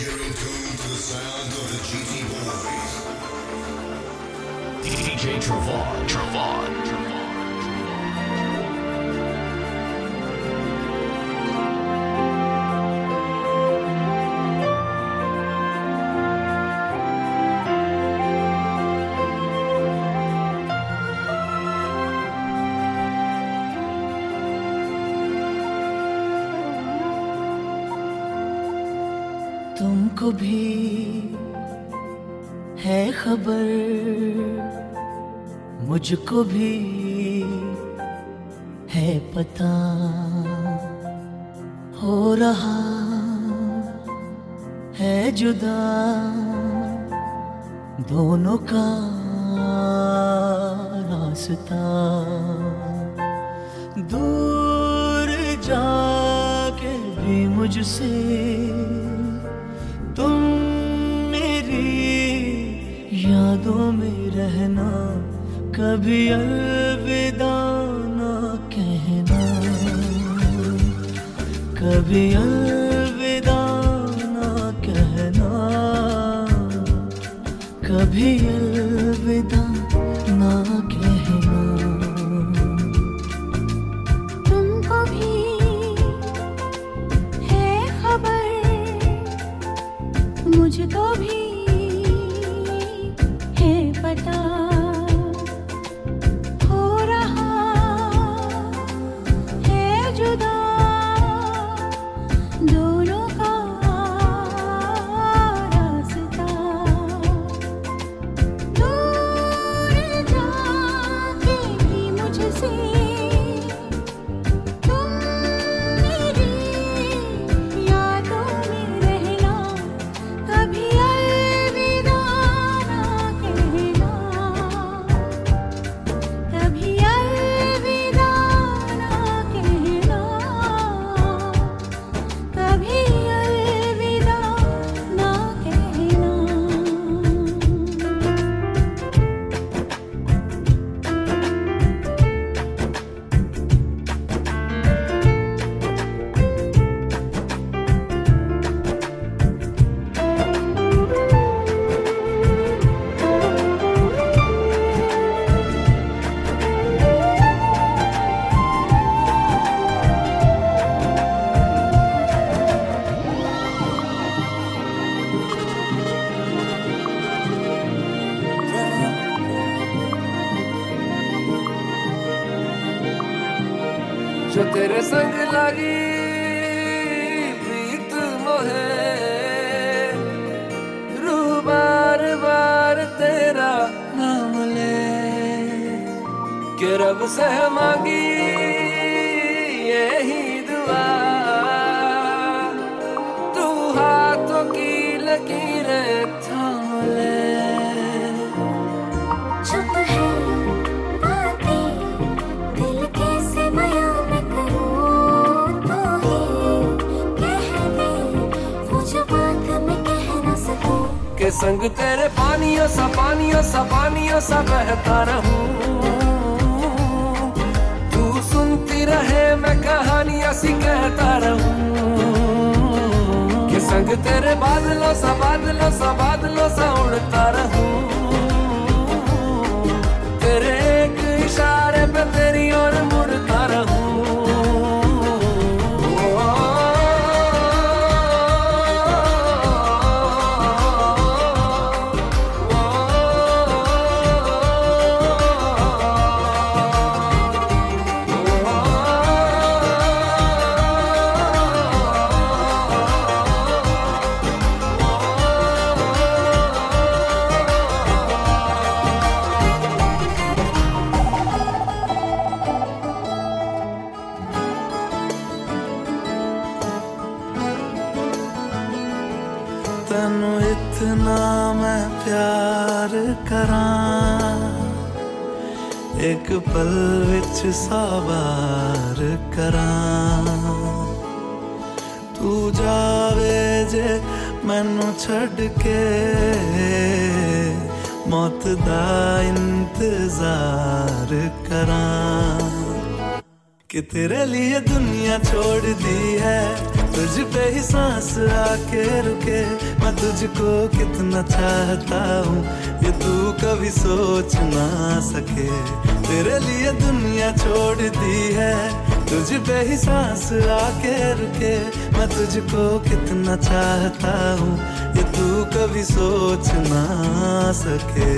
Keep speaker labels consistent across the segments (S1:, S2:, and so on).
S1: You're in tune to the sound of the GT Boys.
S2: DJ Travad, Travad, Travad.
S3: मुझको भी है पता हो रहा है जुदा दोनों का रास्ता। दूर जाके भी मुझसे कभी अलविदा ना कहना कभी अलविदा
S4: कहानियाँ सी कहता रहूँ। कि संग तेरे बादलों सा बादलों सा बादलों सा उड़ता रहूँ।
S5: सावार करा। तू जावे जे मैनू छड़ के मौत दा इंतज़ार करा। कि तेरे लिए दुनिया छोड़ दी है, तुझ पे ही सांस आके रुके। मैं तुझको कितना चाहता हूँ ये तू कभी सोच ना सके। तेरे लिए दुनिया छोड़ दी है। तुझ पे ही सांस आके रुके। मैं तुझको कितना चाहता हूँ ये तू कभी सोच ना सके।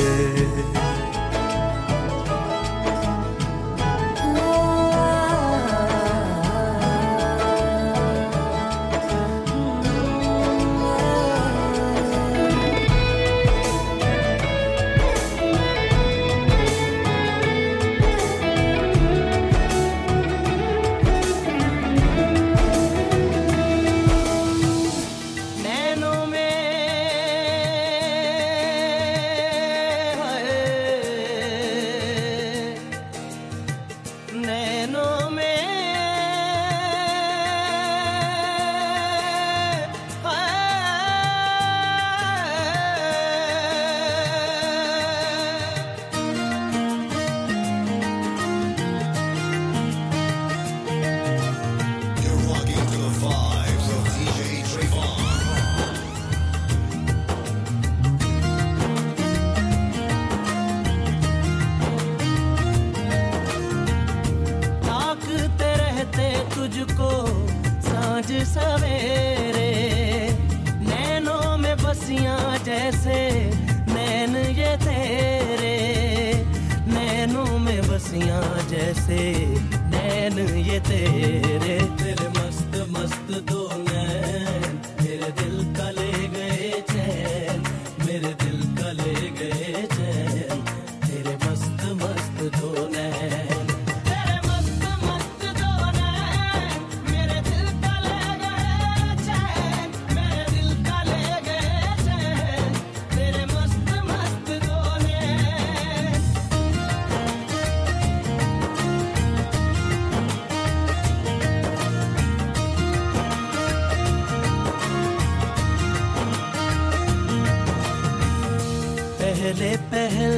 S3: पहले पहल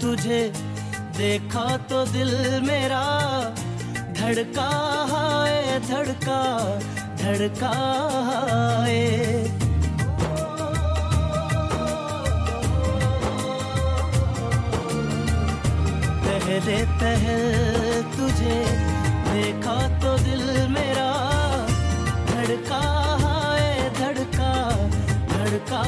S3: तुझे देखा तो दिल मेरा। धड़का है धड़का धड़का है पहले पहल तुझे देखा तो दिल मेरा। धड़का है धड़का धड़का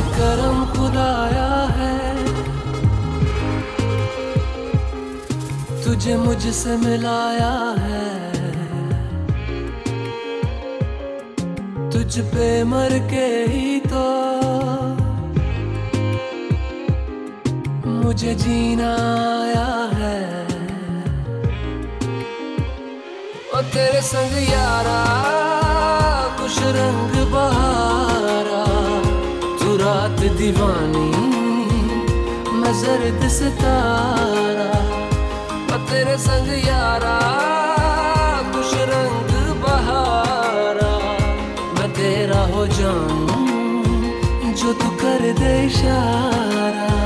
S3: करम खुदाया है। तुझे मुझसे मिलाया है। तुझ पे मर के ही तो मुझे जीना आया है। ओ तेरे संग यारा दीवानी मैं जर्द सितारा मैं तेरे संग यारा कुछ रंग बहारा। मैं तेरा हो जाऊँ जो तू कर दे इशारा।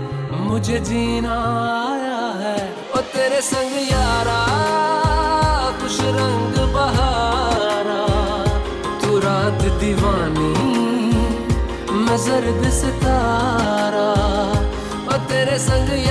S4: मुझे जीना आया है। ओ तेरे संग यारा, कुछ रंग बहारा। तू रात दीवानी, मैं जर्द सितारा। ओ तेरे संग यारा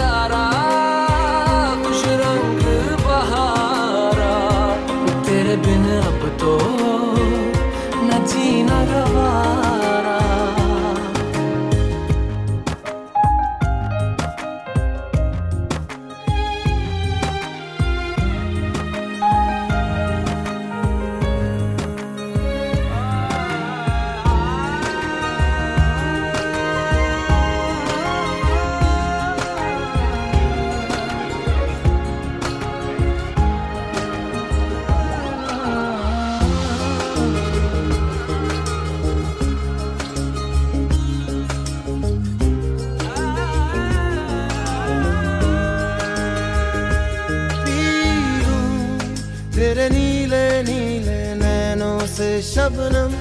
S4: शबनम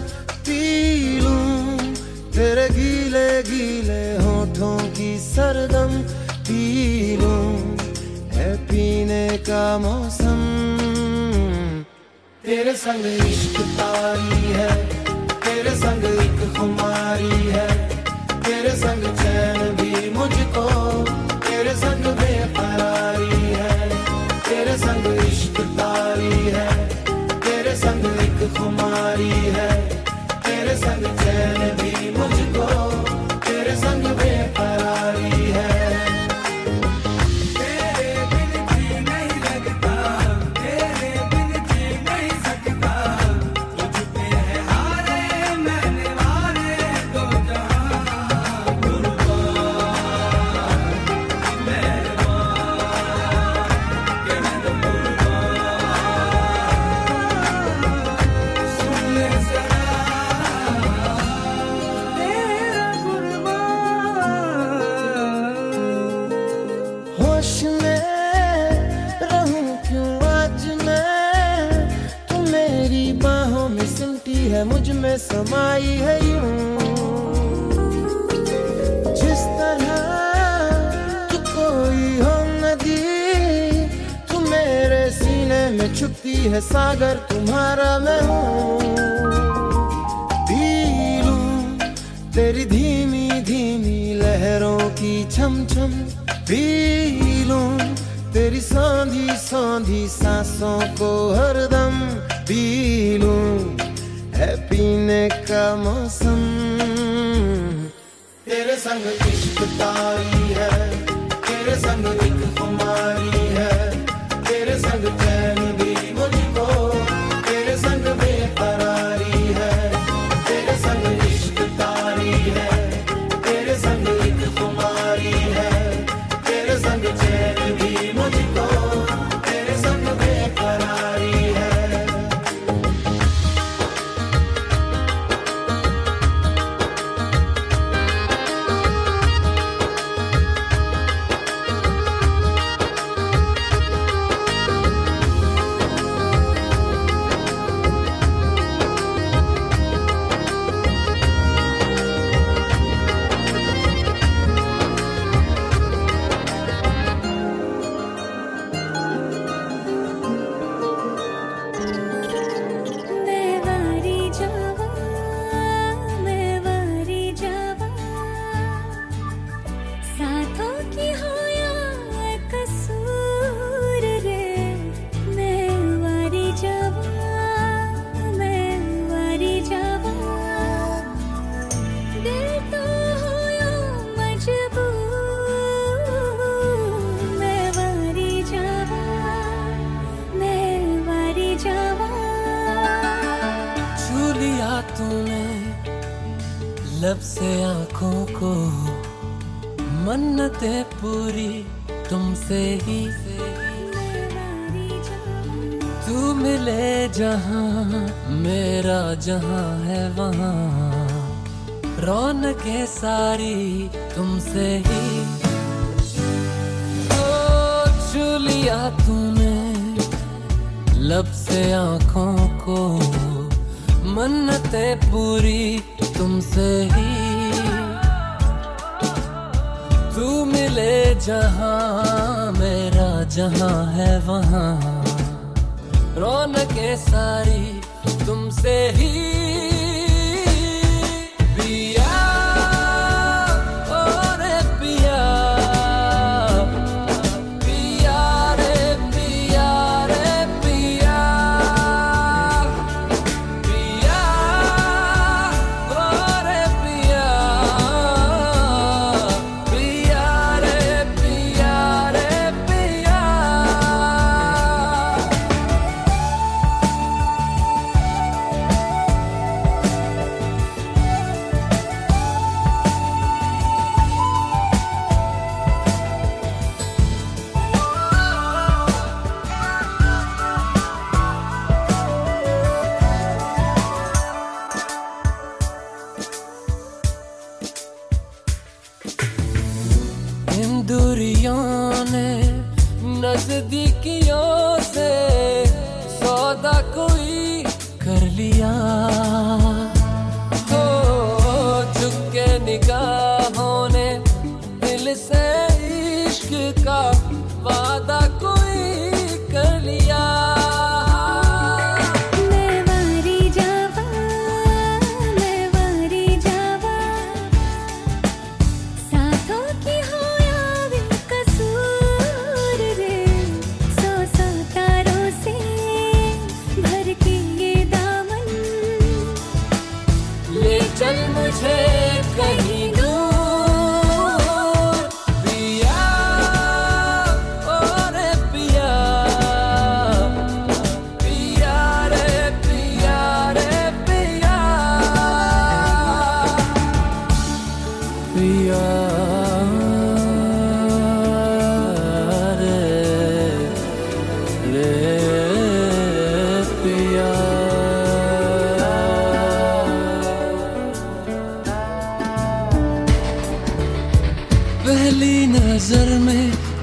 S4: पी लूँ तेरे
S5: गीले गीले होठों की सरदम पी लूँ है पीने का मौसम। तेरे संग इश्क तारी है, तेरे संग एक खुमारी है। हरी है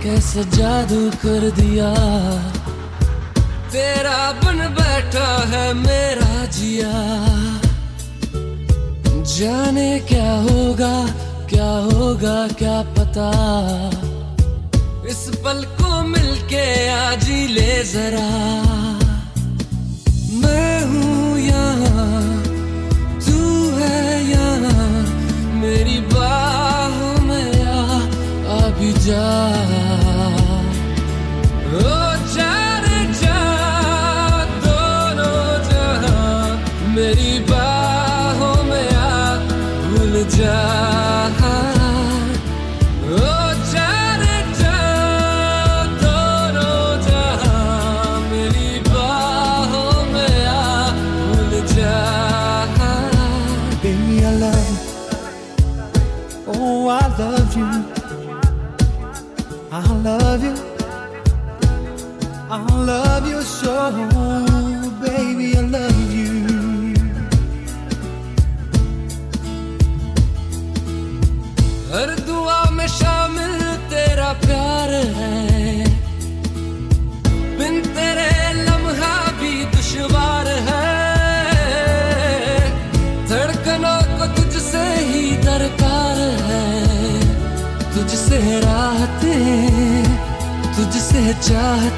S4: कैसे जादू कर दिया? तेरा बन बैठा है मेरा जिया। जाने क्या होगा क्या होगा, क्या पता? इस पल को मिलके आज ही ले जरा। मैं हूँ यहाँ, तू है यहाँ, मेरी बाहों में आ अभी जा। हर दुआ में शामिल तेरा प्यार है। तेरे लम्हा भी दुश्वार है। धड़कनों को तुझसे ही दरकार है। तुझसे राहते तुझसे चाहते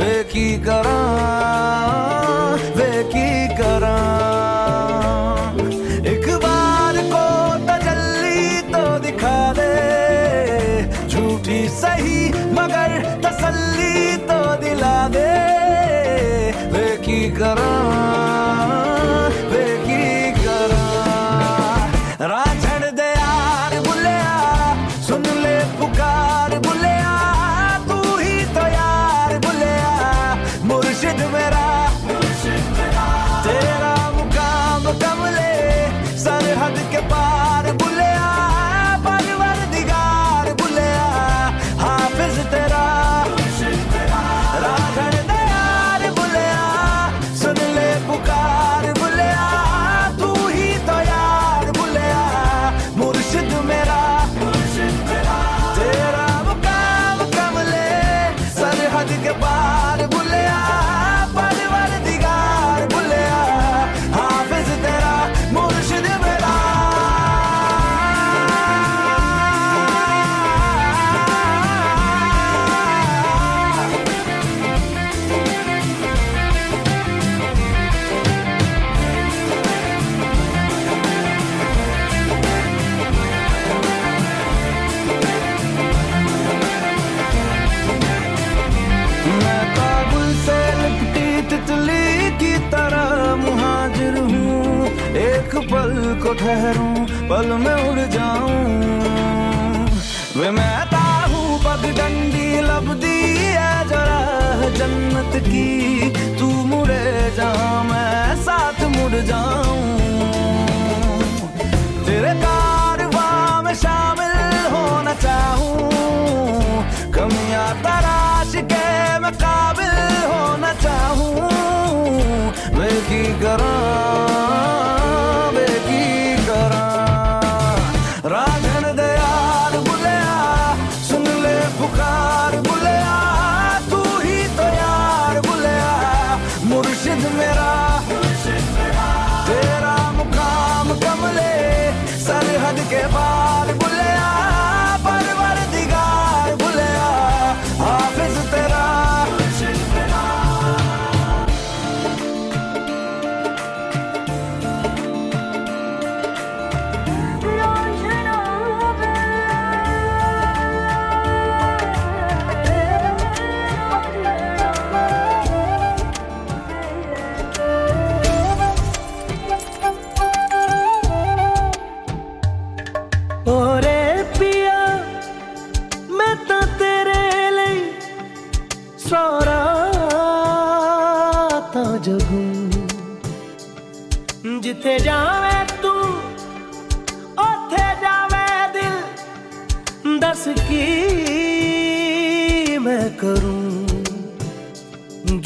S5: וכיכרה ठहरूं, पल में उड़ जाऊँ। वे मैं ताहू पगडंडी लबदी है जरा जन्नत की। तू मुड़े जा मैं साथ मुड़ जाऊँ।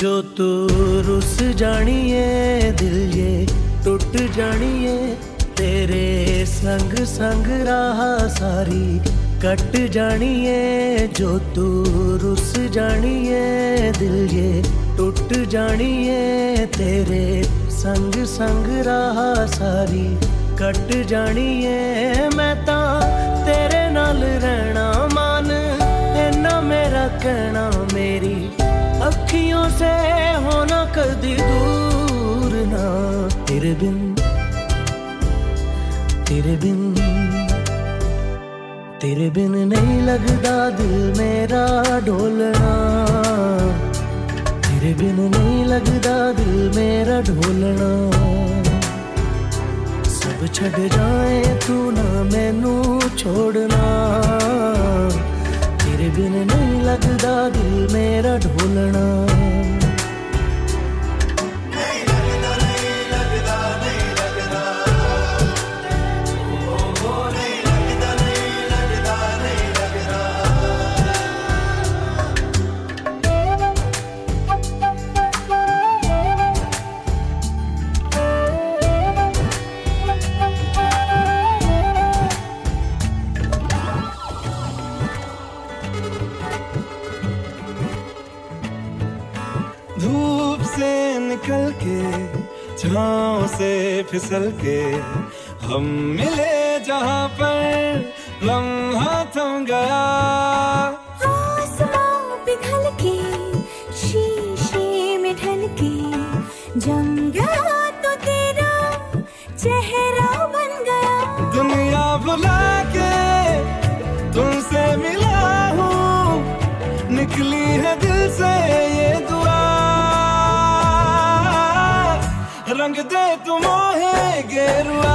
S3: जो तू रुस जानिए दिल ये टूट जानिए तेरे संग संग राह सारी कट जानिए जो तू रुस जानिए दिल ये टूट जानिए तेरे संग संग राह सारी कट जानिए मैं ता तेरे नाल रहना मान तेरे बिन तेरे बिन तेरे बिन नहीं लगदा दिल मेरा ढोलना तेरे बिन नहीं लगदा दिल मेरा ढोलना सब छड़ जाए तू ना मैनू छोड़ना तेरे बिन नहीं लगदा दिल मेरा ढोलना
S5: फिसल के हम मिले जहाँ पर लम्हा थम गया। है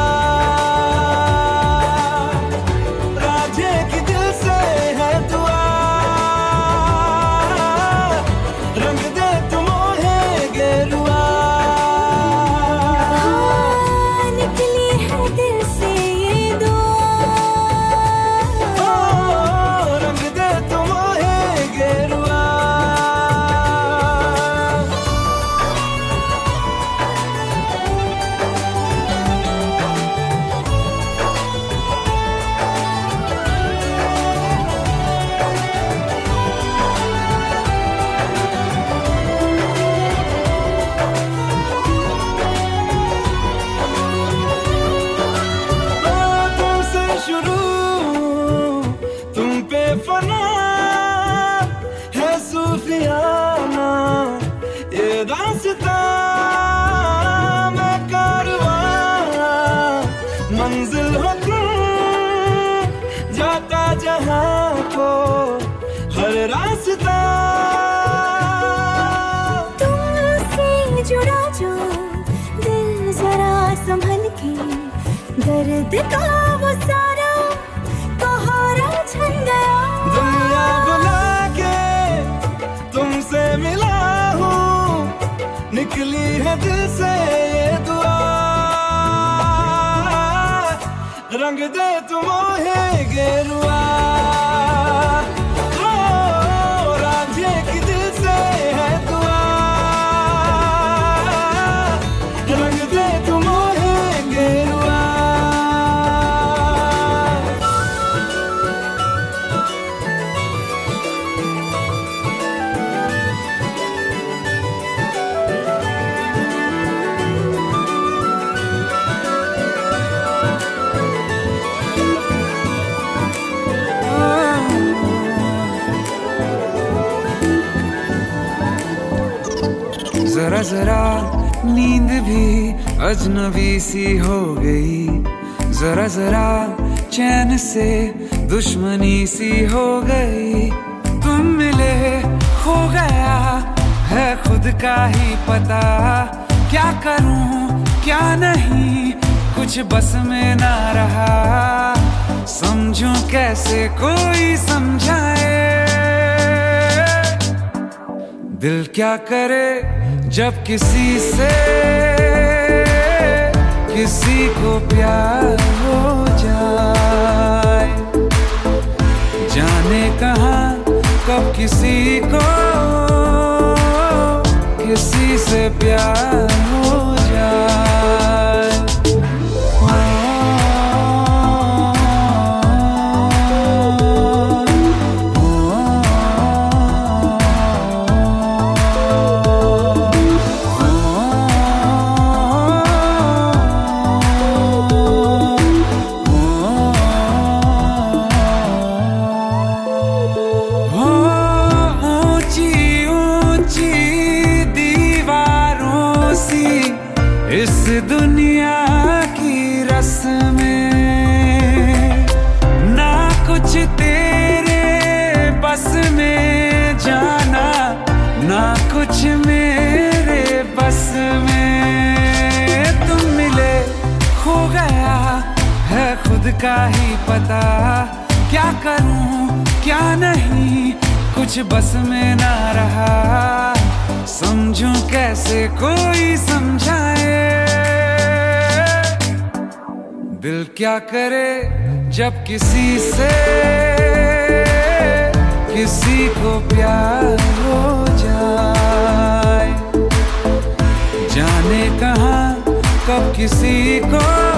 S5: दुनिया बुला के तुमसे मिला हूँ। निकली है दिल से दुआ। रंग दे तुम गेरुआ।
S6: जरा नींद भी अजनबी सी हो गई। जरा जरा चैन से दुश्मनी सी हो गई। तुम मिले हो गया, है खुद का ही पता। क्या करूँ, क्या नहीं, कुछ बस में ना रहा। समझूं कैसे कोई समझाए। दिल क्या करे जब किसी से, किसी को प्यार हो जाए। जाने कहा, कब किसी को, किसी से प्यार हो जाए। का ही पता क्या करूँ, क्या नहीं, कुछ बस में ना रहा। समझूं कैसे कोई समझाए। दिल क्या करे जब किसी से, किसी को प्यार हो जाए। जाने कहा, कब किसी को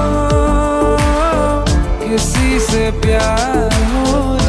S6: किसी से प्यार हो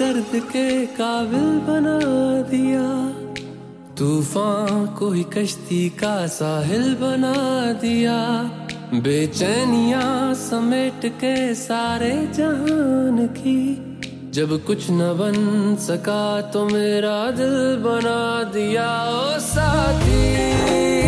S4: दर्द के काबिल बना दिया। तूफ़ान को ही कश्ती का साहिल बना दिया। बेचैनिया समेट के सारे जहान की। जब कुछ न बन सका तो मेरा दिल बना दिया। ओ साथी।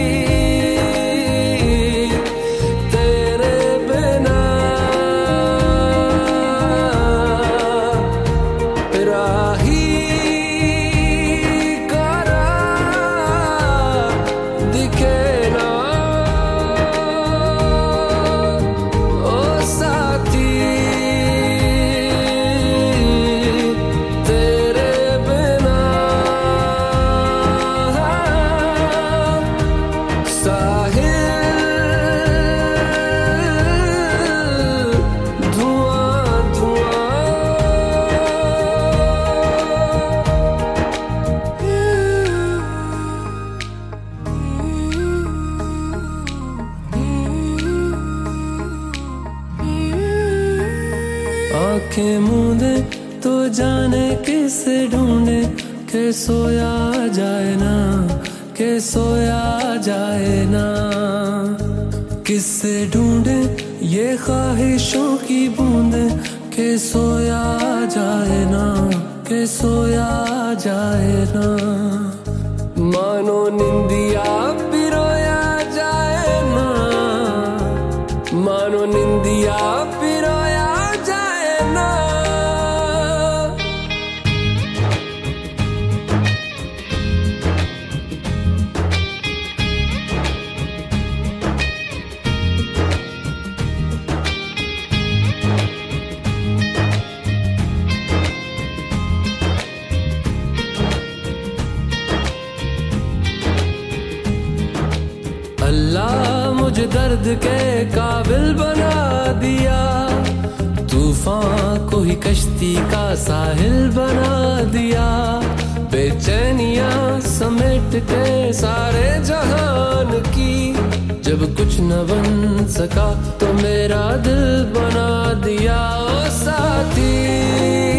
S4: न बन सका तो मेरा दिल बना दिया ओ साथी।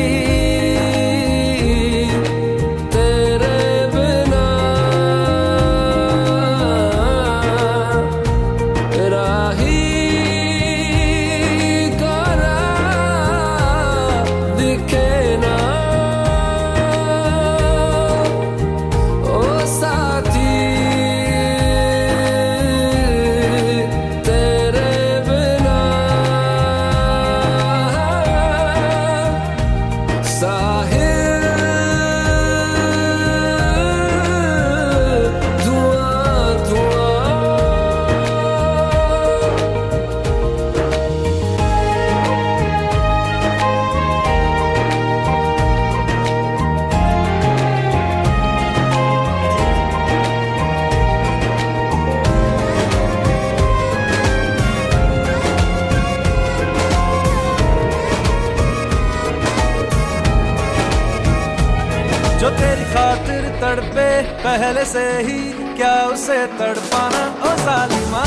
S5: से ही क्या उसे तड़पाना? ओ जालिमा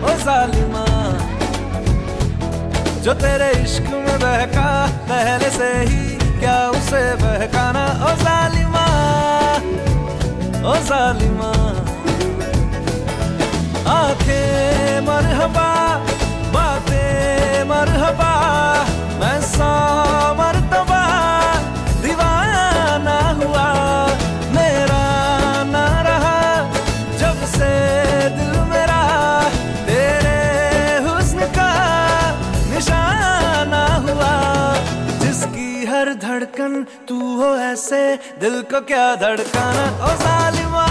S5: ओ जालिमा जो तेरे इश्क में बहका, पहले से ही क्या उसे बहकाना? ओ जालिमा ओ जालिमा आँखें मरहबा, बातें मरहबा, मैं सौ मरतबा, दीवाना हुआ। धड़कन, तू हो ऐसे, दिल को क्या धड़काना? ओ जालिमा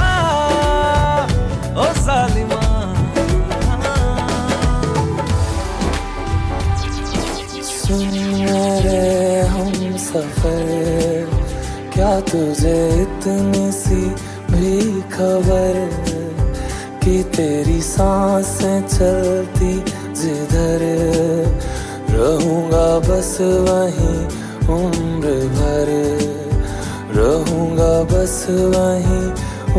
S5: ओ
S4: सुन हम सफ़र, क्या तुझे इतनी सी भी खबर कि तेरी साँसें चलती जिधर? रहूँगा बस वहीं उम्र भर रहूँगा बस वहीं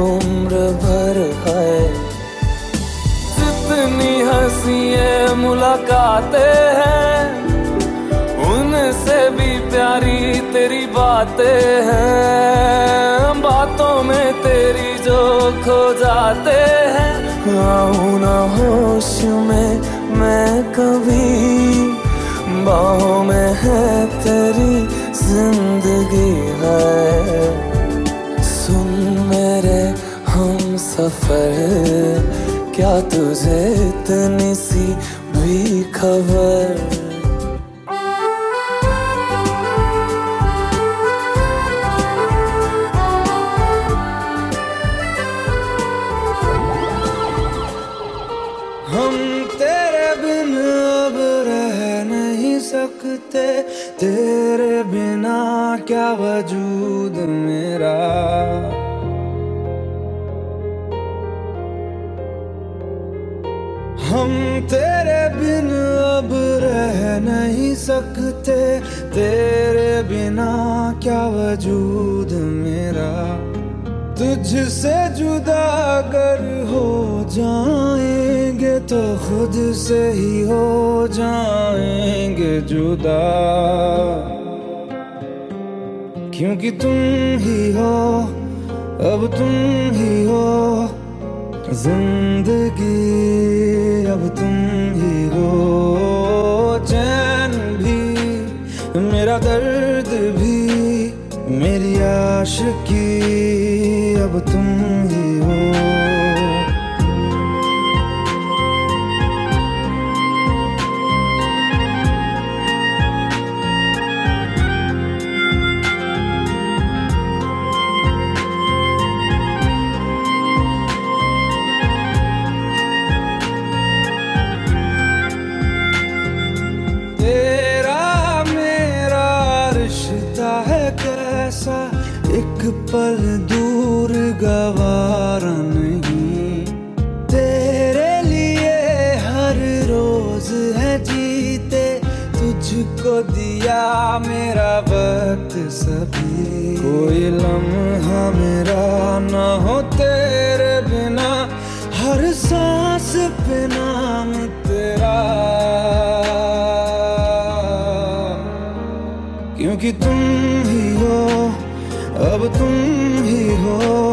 S4: उम्र भर है। जितनी हँसी मुलाकातें हैं, उनसे भी प्यारी तेरी बातें हैं। बातों में तेरी जो खो जाते हैं। ना होश में मैं कभी बाहों में है तेरी ज़िंदगी है। सुन मेरे हम सफ़र, क्या तुझे इतनी सी भी खबर?
S5: तेरे बिना क्या वजूद मेरा? हम तेरे बिन अब रह नहीं सकते। तेरे बिना क्या वजूद मेरा? तुझसे जुदा अगर हो जाएँगे तो खुद से ही हो जाएँगे जुदा। क्योंकि तुम ही हो, अब तुम ही हो, ज़िंदगी, अब तुम ही हो। चैन भी, मेरा दर्द भी, मेरी आशिकी, अब तुम पल दूर गवार नहीं। तेरे लिए हर रोज है जीते। तुझको दिया मेरा वक्त सभी। कोई लम्हा मेरा न हो तेरे बिना। हर सांस बिना तेरा। क्योंकि तुम अब तुम ही हो।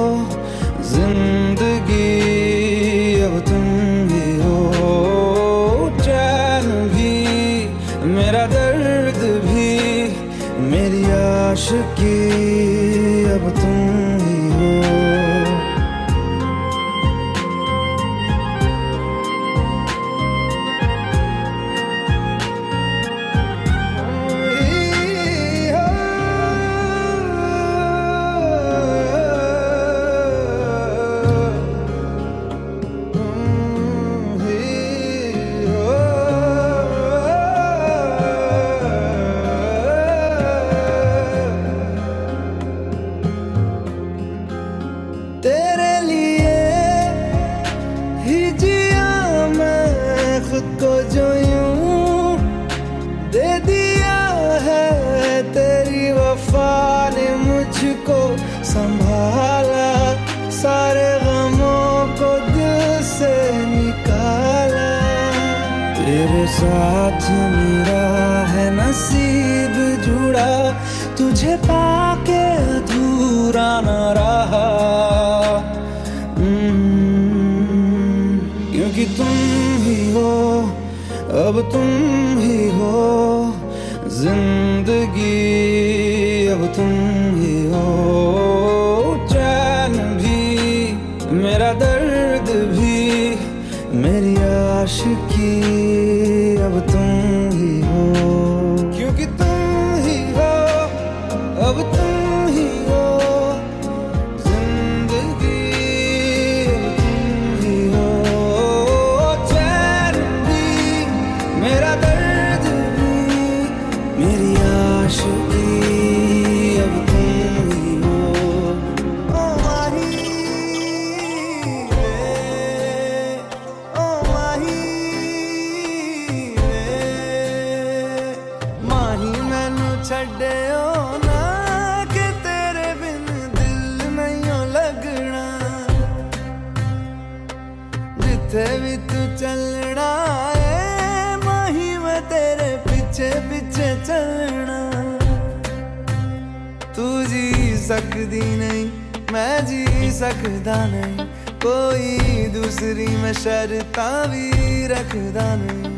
S5: सकदी नहीं, मैं जी सकता नहीं। कोई दूसरी मैं शर्तां भी रखदा नहीं।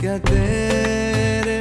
S5: क्या तेरे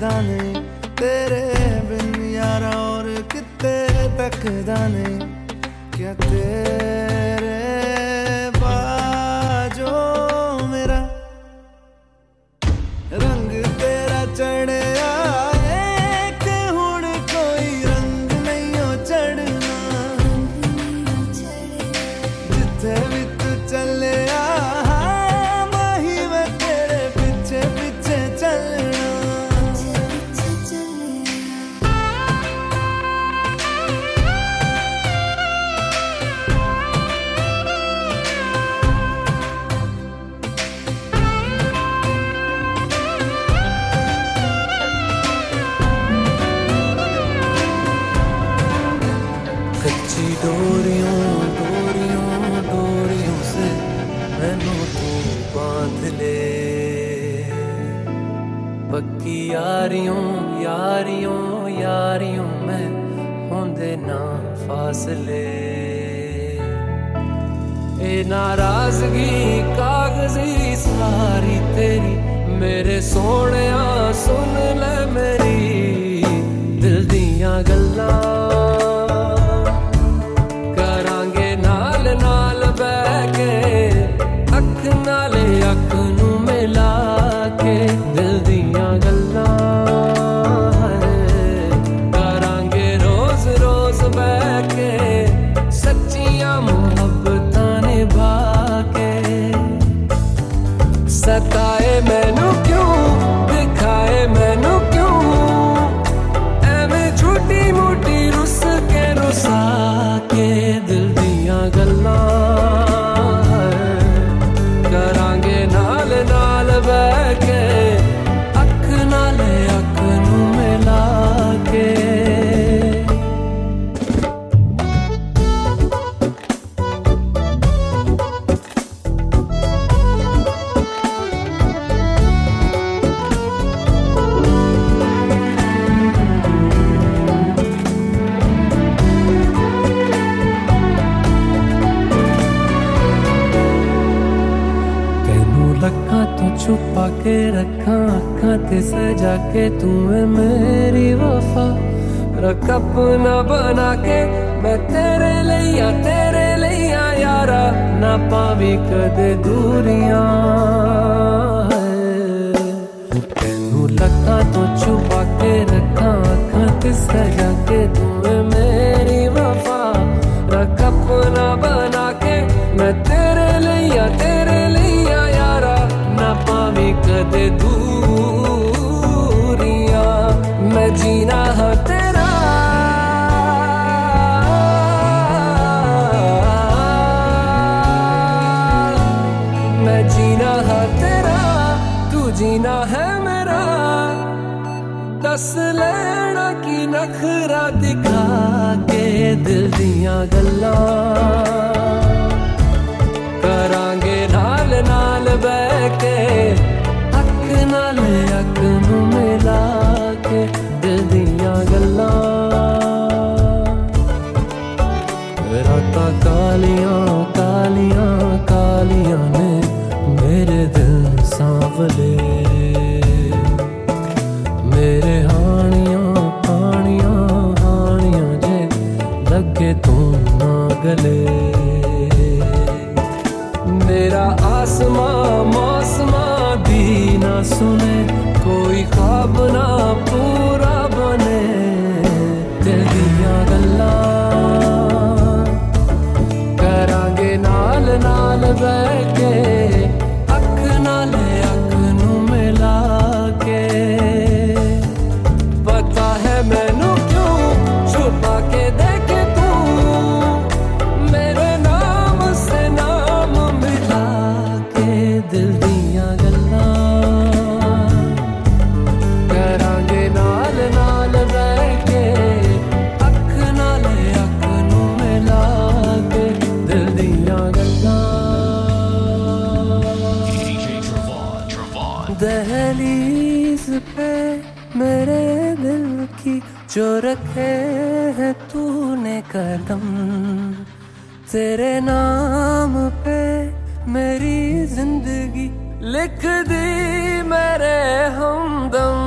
S5: danych. हाथ से जाके है मेरी वफा रख अपना बना के। मैं तेरे लिया तेरे लिया यारा, ना पावी कद दूरिया तेनू लखा तो
S4: छुपा के रखा अखा सजा के तुम्हें मेरी वफा रख अपना बना दस लेना की नखरा दिखा के दिल दिया गल्ला करांगे नाल नाल बह के ਨਾ लिख दी मेरे हमदम।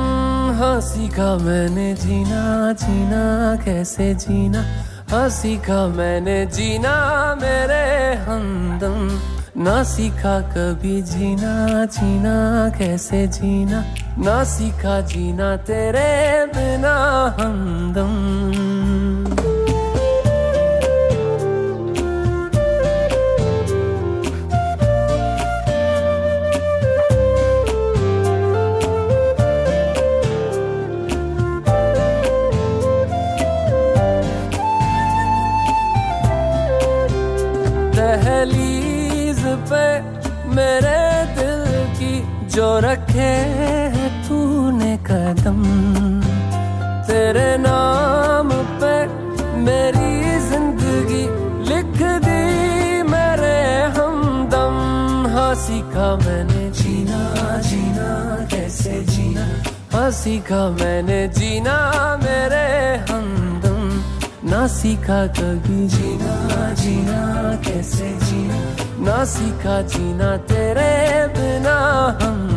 S4: हाँ सीखा मैंने जीना जीना, कैसे जीना? हाँ सीखा मैंने जीना, मेरे हमदम। ना सीखा कभी जीना जीना, कैसे जीना? ना सीखा जीना तेरे बिना हमदम। जो रखे तूने कदम। तेरे नाम पे मेरी ज़िंदगी लिख दी मेरे हमदम। हाँ सीखा मैंने जीना जीना, कैसे जीना? हाँ सीखा मैंने जीना मेरे हमदम ना सीखा कभी। जीना जीना कैसे जीना? ना सीखा जीना तेरे बिना हमदम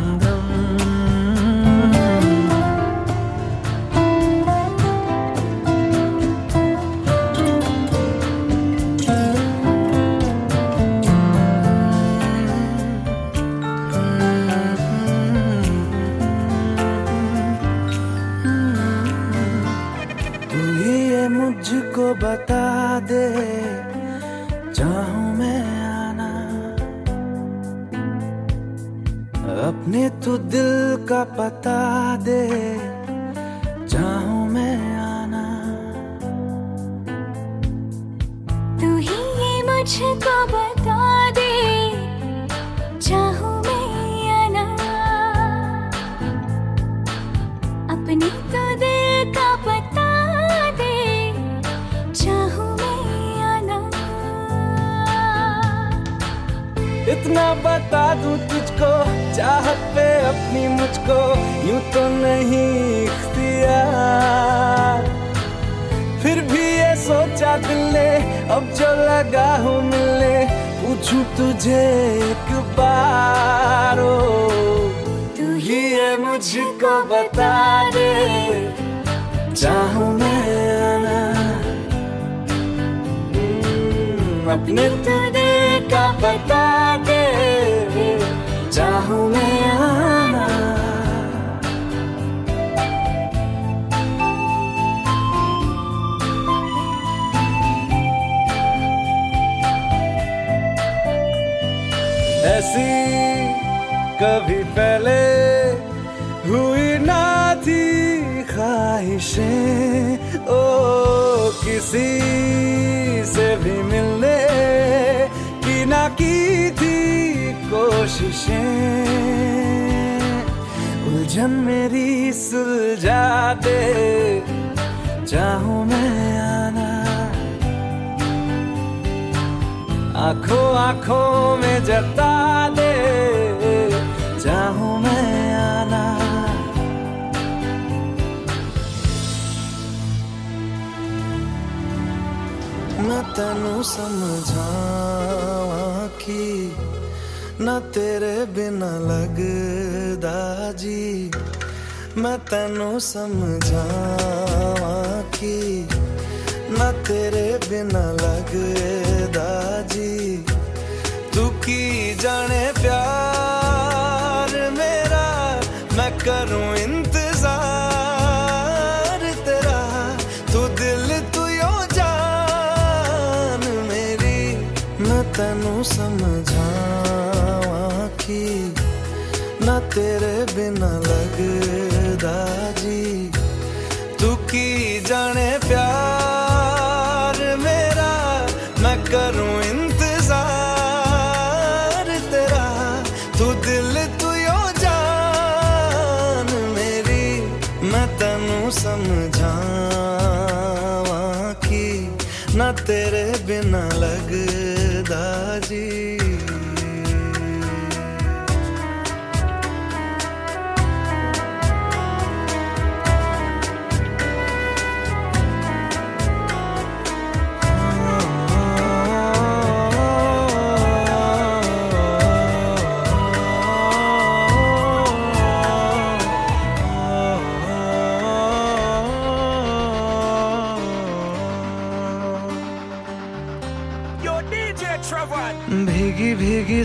S5: बता दे चाहूँ मैं आना। अपने तू दिल का पता दे
S7: अपनी
S5: मुझको यूँ तो नहीं इख्तियार फिर भी ये सोचा दिल ने अब जो लगा हूँ मिलने पूछूँ तुझे एक बार ओ।
S7: तू
S5: ही ये मुझको बता दे चाहूँ मैं आना। हम्म, अपने
S7: तो दिल
S5: का बता कभी पहले हुई ना थी ख्वाहिशें। ओ, किसी से भी मिलने की ना की थी कोशिशें। उलझन मेरी सुलझा दे चाहूँ मैं आना। आँखों आँखों में जता तेनू समझावा कि ना तेरे बिना लगदा जी। मैं तेनू समझावा कि ना तेरे बिना लगदा जी। तू की जाने प्यार मेरा, मैं तेनू समझावा कि ना तेरे बिना लगदा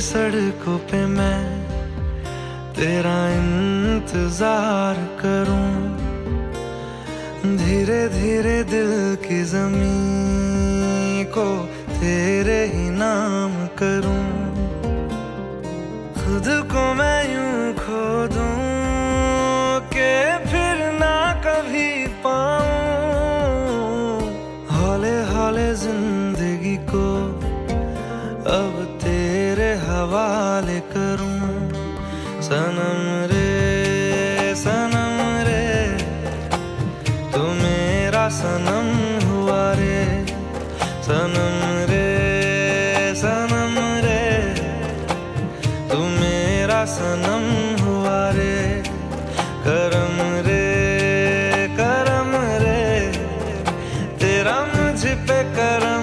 S5: सड़कों पे मैं तेरा इंतज़ार करूँ। धीरे धीरे दिल की ज़मीन को तेरे ही नाम करम